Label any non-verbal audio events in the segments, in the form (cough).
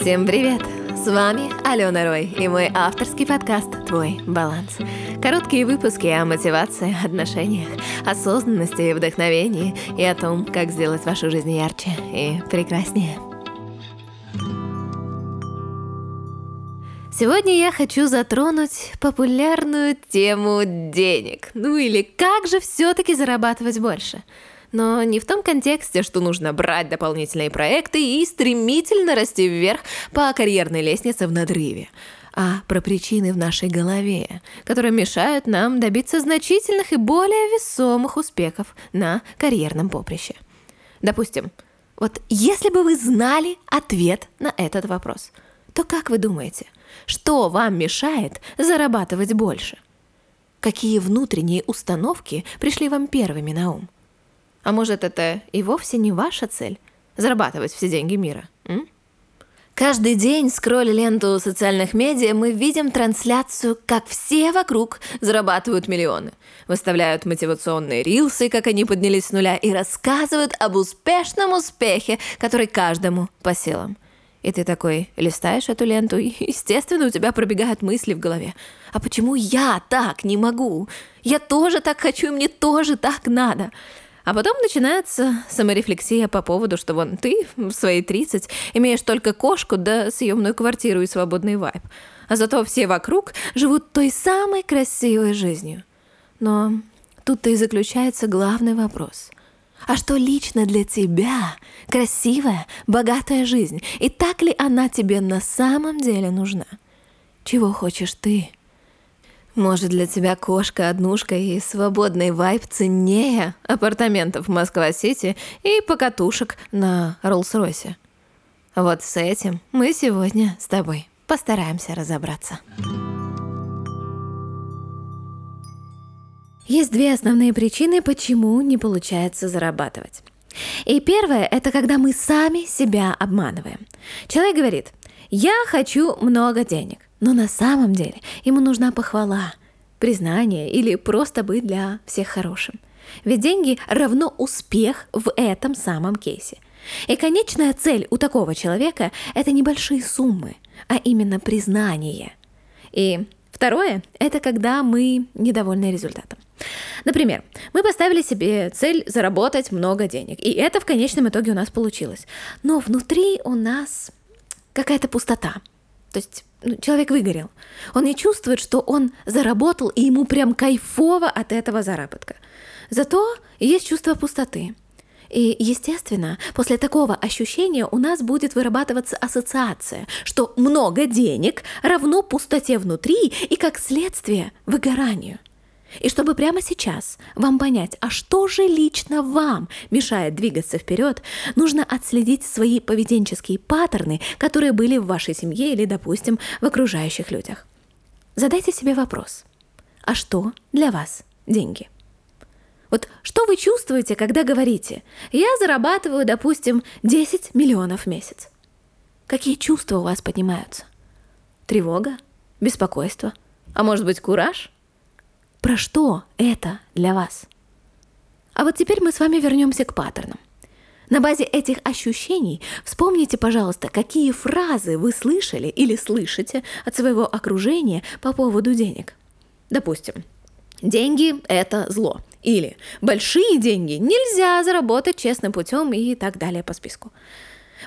Всем привет! С вами Алена Рой и мой авторский подкаст «Твой баланс». Короткие выпуски о мотивации, отношениях, осознанности и вдохновении и о том, как сделать вашу жизнь ярче и прекраснее. Сегодня я хочу затронуть популярную тему денег. Ну или как же все-таки зарабатывать больше – но не в том контексте, что нужно брать дополнительные проекты и стремительно расти вверх по карьерной лестнице в надрыве, а про причины в нашей голове, которые мешают нам добиться значительных и более весомых успехов на карьерном поприще. Допустим, вот если бы вы знали ответ на этот вопрос, то как вы думаете, что вам мешает зарабатывать больше? Какие внутренние установки пришли вам первыми на ум? А может, это и вовсе не ваша цель – зарабатывать все деньги мира? М? Каждый день, скролля ленту социальных медиа, мы видим трансляцию, как все вокруг зарабатывают миллионы. Выставляют мотивационные рилсы, как они поднялись с нуля, и рассказывают об успешном успехе, который каждому по силам. И ты такой листаешь эту ленту, и, естественно, у тебя пробегают мысли в голове. А почему я так не могу? Я тоже так хочу, и мне тоже так надо. А потом начинается саморефлексия по поводу, что вон ты в свои 30 имеешь только кошку да съемную квартиру и свободный вайб. А зато все вокруг живут той самой красивой жизнью. Но тут-то и заключается главный вопрос. А что лично для тебя красивая, богатая жизнь? И так ли она тебе на самом деле нужна? Чего хочешь ты? Может, для тебя кошка-однушка и свободный вайб ценнее апартаментов в Москва-Сити и покатушек на Роллс-Ройсе? Вот с этим мы сегодня с тобой постараемся разобраться. Есть две основные причины, почему не получается зарабатывать. И первое – это когда мы сами себя обманываем. Человек говорит, я хочу много денег. Но на самом деле ему нужна похвала, признание или просто быть для всех хорошим. Ведь деньги равно успех в этом самом кейсе. И конечная цель у такого человека – это небольшие суммы, а именно признание. И второе – это когда мы недовольны результатом. Например, мы поставили себе цель заработать много денег, и это в конечном итоге у нас получилось. Но внутри у нас какая-то пустота. То есть ну, человек выгорел. Он не чувствует, что он заработал, и ему прям кайфово от этого заработка. Зато есть чувство пустоты. И, естественно, после такого ощущения у нас будет вырабатываться ассоциация, что много денег равно пустоте внутри и, как следствие, выгоранию – и чтобы прямо сейчас вам понять, а что же лично вам мешает двигаться вперед, нужно отследить свои поведенческие паттерны, которые были в вашей семье или, допустим, в окружающих людях. Задайте себе вопрос. А что для вас деньги? Вот что вы чувствуете, когда говорите «я зарабатываю, допустим, 10 миллионов в месяц»? Какие чувства у вас поднимаются? Тревога? Беспокойство? А может быть, кураж? Про что это для вас? А вот теперь мы с вами вернемся к паттернам. На базе этих ощущений вспомните, пожалуйста, какие фразы вы слышали или слышите от своего окружения по поводу денег. Допустим, деньги – это зло. Или большие деньги нельзя заработать честным путем и так далее по списку.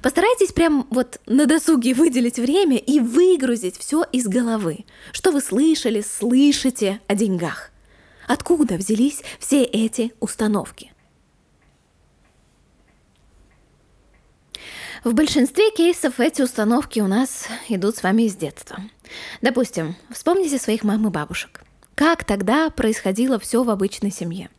Постарайтесь прям вот на досуге (laughs) выделить время и выгрузить все из головы. Что вы слышали, слышите о деньгах? Откуда взялись все эти установки? В большинстве кейсов эти установки у нас идут с вами из детства. Допустим, вспомните своих мам и бабушек. Как тогда происходило все в обычной семье?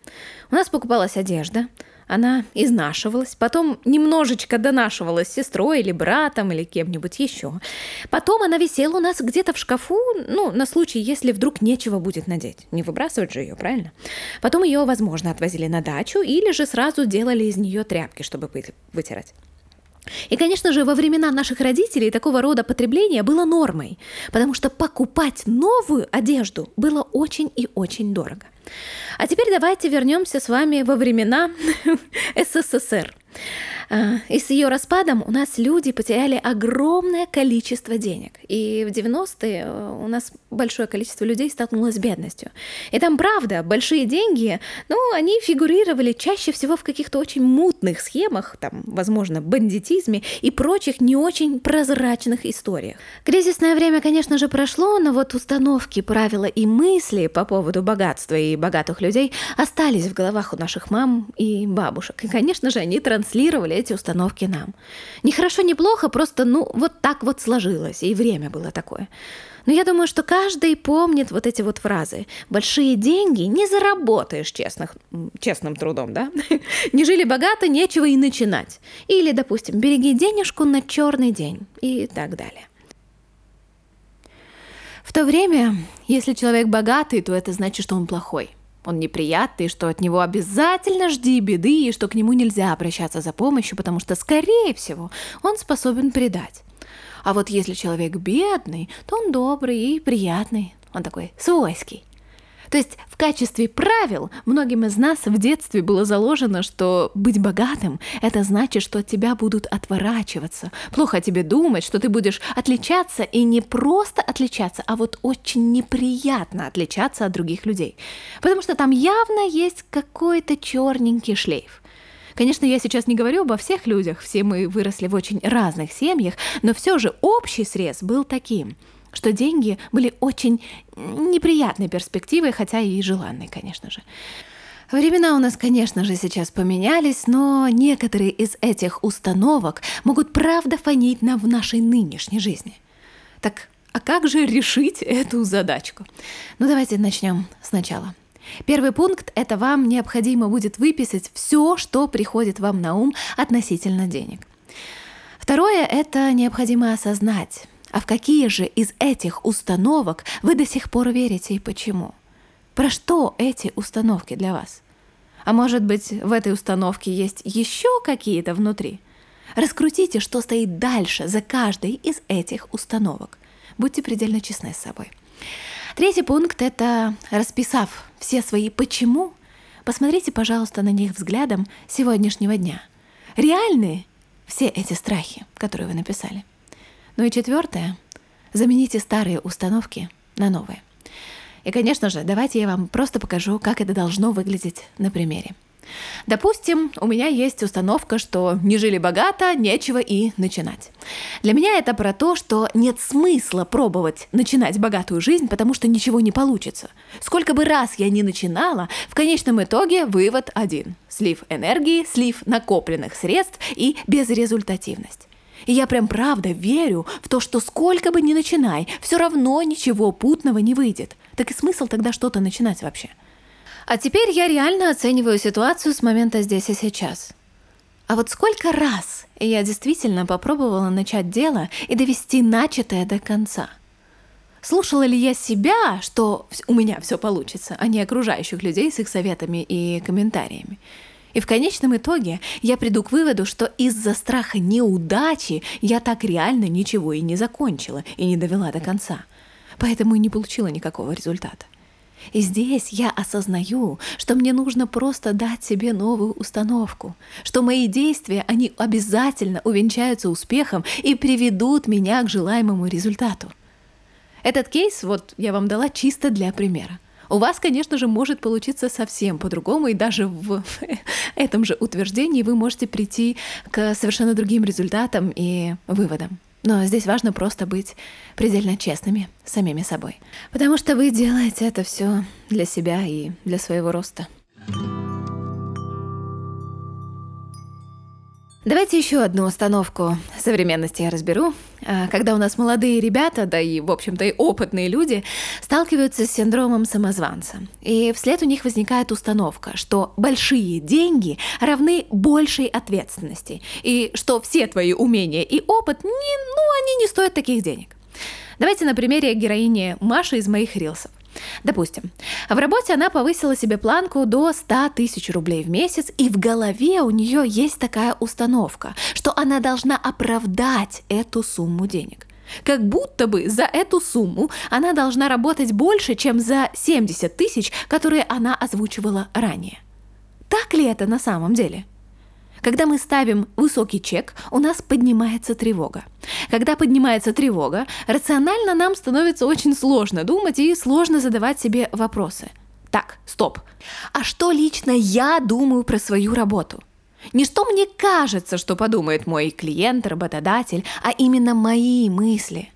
У нас покупалась одежда, она изнашивалась, потом немножечко донашивалась сестрой или братом или кем-нибудь еще. Потом она висела у нас где-то в шкафу, ну, на случай, если вдруг нечего будет надеть. Не выбрасывать же ее, правильно? Потом ее, возможно, отвозили на дачу или же сразу делали из нее тряпки, чтобы вытирать. И, конечно же, во времена наших родителей такого рода потребление было нормой, потому что покупать новую одежду было очень и очень дорого. А теперь давайте вернемся с вами во времена (laughs) СССР. А, и с ее распадом у нас люди потеряли огромное количество денег. И в 90-е э, у нас большое количество людей столкнулось с бедностью. И там, правда, большие деньги, ну, они фигурировали чаще всего в каких-то очень мутных схемах, там, возможно, бандитизме и прочих не очень прозрачных историях. Кризисное время, конечно же, прошло, но вот установки, правила и мысли по поводу богатства и богатых людей остались в головах у наших мам и бабушек. И, конечно же, они транслировали эти установки нам. Не хорошо, не плохо, просто, ну, вот так вот сложилось, и время было такое. Но я думаю, что каждый помнит вот эти вот фразы. Большие деньги не заработаешь честных, честным трудом, да? (laughs) Не жили богато, нечего и начинать. Или, допустим, береги денежку на черный день и так далее. В то время, если человек богатый, то это значит, что он плохой – он неприятный, что от него обязательно жди беды и что к нему нельзя обращаться за помощью, потому что, скорее всего, он способен предать. А вот если человек бедный, то он добрый и приятный. Он такой свойский. То есть в качестве правил многим из нас в детстве было заложено, что быть богатым — это значит, что от тебя будут отворачиваться, плохо тебе думать, что ты будешь отличаться и не просто отличаться, а вот очень неприятно отличаться от других людей. Потому что там явно есть какой-то черненький шлейф. Конечно, я сейчас не говорю обо всех людях, все мы выросли в очень разных семьях, но все же общий срез был таким — что деньги были очень неприятной перспективой, хотя и желанной, конечно же. Времена у нас, конечно же, сейчас поменялись, но некоторые из этих установок могут правда фонить нам в нашей нынешней жизни. Так, а как же решить эту задачку? Ну давайте начнем сначала. Первый пункт – это вам необходимо будет выписать все, что приходит вам на ум относительно денег. Второе – это необходимо осознать, а в какие же из этих установок вы до сих пор верите и почему? Про что эти установки для вас? А может быть, в этой установке есть еще какие-то внутри? Раскрутите, что стоит дальше за каждой из этих установок. Будьте предельно честны с собой. Третий пункт — это расписав все свои «почему», посмотрите, пожалуйста, на них взглядом сегодняшнего дня. Реальные все эти страхи, которые вы написали? Ну и четвертое. Замените старые установки на новые. И, конечно же, давайте я вам просто покажу, как это должно выглядеть на примере. Допустим, у меня есть установка, что не жили богато, нечего и начинать. Для меня это про то, что нет смысла пробовать начинать богатую жизнь, потому что ничего не получится. Сколько бы раз я ни начинала, в конечном итоге вывод один. Слив энергии, слив накопленных средств и безрезультативность. И я прям правда верю в то, что сколько бы ни начинай, все равно ничего путного не выйдет. Так и смысл тогда что-то начинать вообще? А теперь я реально оцениваю ситуацию с момента здесь и сейчас. А вот сколько раз я действительно попробовала начать дело и довести начатое до конца? Слушала ли я себя, что у меня все получится, а не окружающих людей с их советами и комментариями? И в конечном итоге я приду к выводу, что из-за страха неудачи я так реально ничего и не закончила, и не довела до конца. Поэтому и не получила никакого результата. И здесь я осознаю, что мне нужно просто дать себе новую установку, что мои действия, они обязательно увенчаются успехом и приведут меня к желаемому результату. Этот кейс вот я вам дала чисто для примера. У вас, конечно же, может получиться совсем по-другому, и даже в (laughs) этом же утверждении вы можете прийти к совершенно другим результатам и выводам. Но здесь важно просто быть предельно честными самими собой. Потому что вы делаете это все для себя и для своего роста. Давайте еще одну установку современности я разберу. А, когда у нас молодые ребята, да и, в общем-то, и опытные люди сталкиваются с синдромом самозванца. И вслед у них возникает установка, что большие деньги равны большей ответственности. И что все твои умения и опыт, не, ну, они не стоят таких денег. Давайте на примере героини Маши из моих рилсов. Допустим, в работе она повысила себе планку до 100 тысяч рублей в месяц, и в голове у нее есть такая установка, что она должна оправдать эту сумму денег. Как будто бы за эту сумму она должна работать больше, чем за 70 тысяч, которые она озвучивала ранее. Так ли это на самом деле? Когда мы ставим высокий чек, у нас поднимается тревога. Когда поднимается тревога, рационально нам становится очень сложно думать и сложно задавать себе вопросы. Так, стоп. А что лично я думаю про свою работу? Не что мне кажется, что подумает мой клиент, работодатель, а именно мои мысли.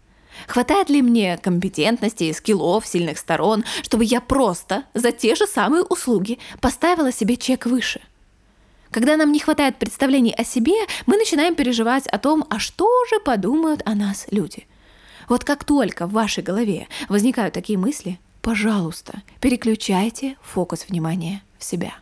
Хватает ли мне компетентности, скиллов, сильных сторон, чтобы я просто за те же самые услуги поставила себе чек выше? Когда нам не хватает представлений о себе, мы начинаем переживать о том, а что же подумают о нас люди. Вот как только в вашей голове возникают такие мысли, пожалуйста, переключайте фокус внимания в себя.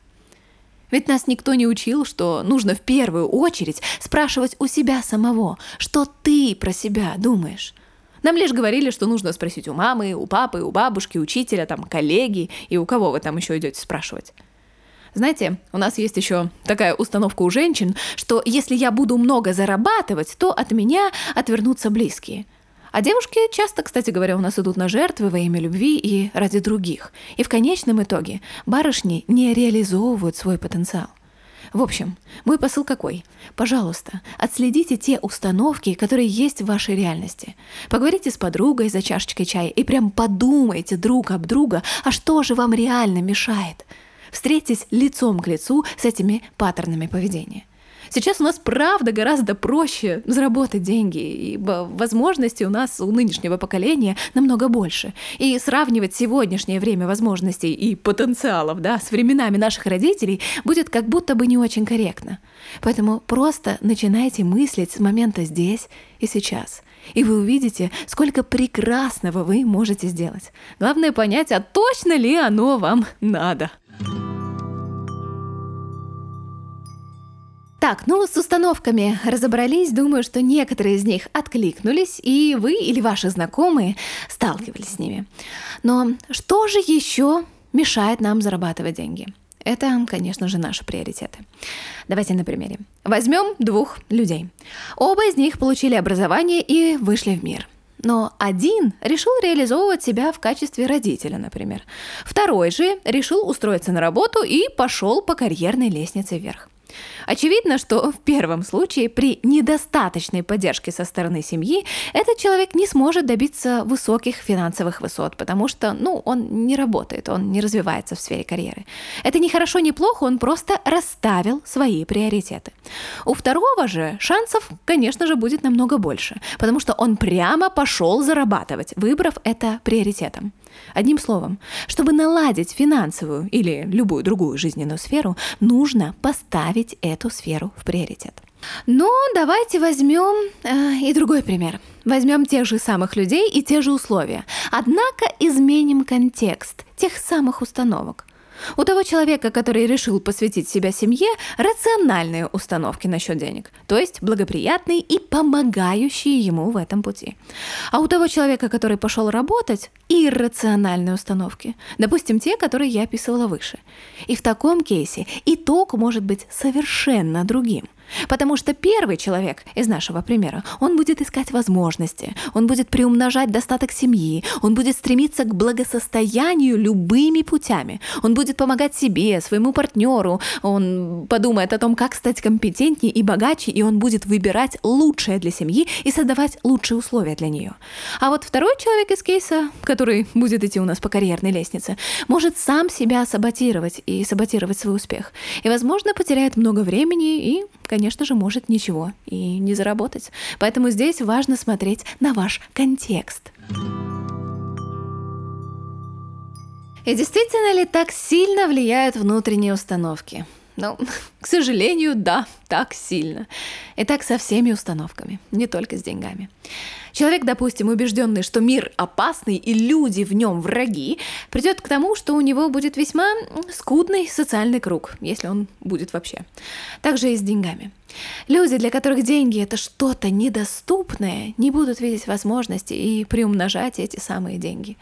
Ведь нас никто не учил, что нужно в первую очередь спрашивать у себя самого, что ты про себя думаешь. Нам лишь говорили, что нужно спросить у мамы, у папы, у бабушки, учителя, там, коллеги и у кого вы там еще идете спрашивать. Знаете, у нас есть еще такая установка у женщин, что если я буду много зарабатывать, то от меня отвернутся близкие. А девушки часто, кстати говоря, у нас идут на жертвы во имя любви и ради других. И в конечном итоге барышни не реализовывают свой потенциал. В общем, мой посыл какой? Пожалуйста, отследите те установки, которые есть в вашей реальности. Поговорите с подругой за чашечкой чая и прям подумайте друг об друга, а что же вам реально мешает – Встретитесь лицом к лицу с этими паттернами поведения. Сейчас у нас, правда, гораздо проще заработать деньги, ибо возможностей у нас, у нынешнего поколения, намного больше. И сравнивать сегодняшнее время возможностей и потенциалов да, с временами наших родителей будет как будто бы не очень корректно. Поэтому просто начинайте мыслить с момента здесь и сейчас. И вы увидите, сколько прекрасного вы можете сделать. Главное понять, а точно ли оно вам надо. Так, ну с установками разобрались. Думаю, что некоторые из них откликнулись, и вы или ваши знакомые сталкивались с ними. Но что же еще мешает нам зарабатывать деньги? Это, конечно же, наши приоритеты. Давайте на примере. Возьмем двух людей. Оба из них получили образование и вышли в мир. Но один решил реализовывать себя в качестве родителя, например. Второй же решил устроиться на работу и пошел по карьерной лестнице вверх. Очевидно, что в первом случае при недостаточной поддержке со стороны семьи этот человек не сможет добиться высоких финансовых высот, потому что, ну, он не работает, он не развивается в сфере карьеры. Это не хорошо, не плохо, он просто расставил свои приоритеты. У второго же шансов, конечно же, будет намного больше, потому что он прямо пошел зарабатывать, выбрав это приоритетом. Одним словом, чтобы наладить финансовую или любую другую жизненную сферу, нужно поставить эту сферу в приоритет. Но давайте возьмем э, и другой пример. Возьмем тех же самых людей и те же условия. Однако изменим контекст тех самых установок. У того человека, который решил посвятить себя семье, рациональные установки насчет денег, то есть благоприятные и помогающие ему в этом пути. А у того человека, который пошел работать, иррациональные установки, допустим, те, которые я описывала выше. И в таком кейсе итог может быть совершенно другим. Потому что первый человек из нашего примера, он будет искать возможности, он будет приумножать достаток семьи, он будет стремиться к благосостоянию любыми путями, он будет помогать себе, своему партнеру, он подумает о том, как стать компетентнее и богаче, и он будет выбирать лучшее для семьи и создавать лучшие условия для нее. А вот второй человек из кейса, который будет идти у нас по карьерной лестнице, может сам себя саботировать и саботировать свой успех. И, возможно, потеряет много времени и, конечно же, может ничего и не заработать. Поэтому здесь важно смотреть на ваш контекст. И действительно ли так сильно влияют внутренние установки? Ну, (laughs) к сожалению, да, так сильно. И так со всеми установками, не только с деньгами. Человек, допустим, убежденный, что мир опасный и люди в нем враги, придет к тому, что у него будет весьма скудный социальный круг, если он будет вообще. Также и с деньгами. Люди, для которых деньги это что-то недоступное, не будут видеть возможности и приумножать эти самые деньги.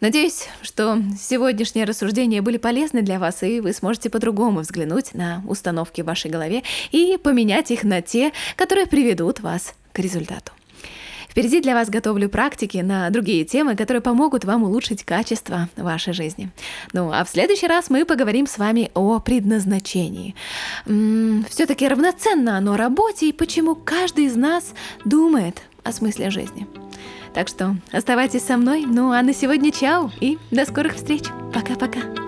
Надеюсь, что сегодняшние рассуждения были полезны для вас, и вы сможете по-другому взглянуть на установки в вашей голове и поменять их на те, которые приведут вас к результату. Впереди для вас готовлю практики на другие темы, которые помогут вам улучшить качество вашей жизни. Ну, а в следующий раз мы поговорим с вами о предназначении. Все-таки равноценно оно работе и почему каждый из нас думает о смысле жизни. Так что оставайтесь со мной. Ну а на сегодня чао и до скорых встреч. Пока-пока.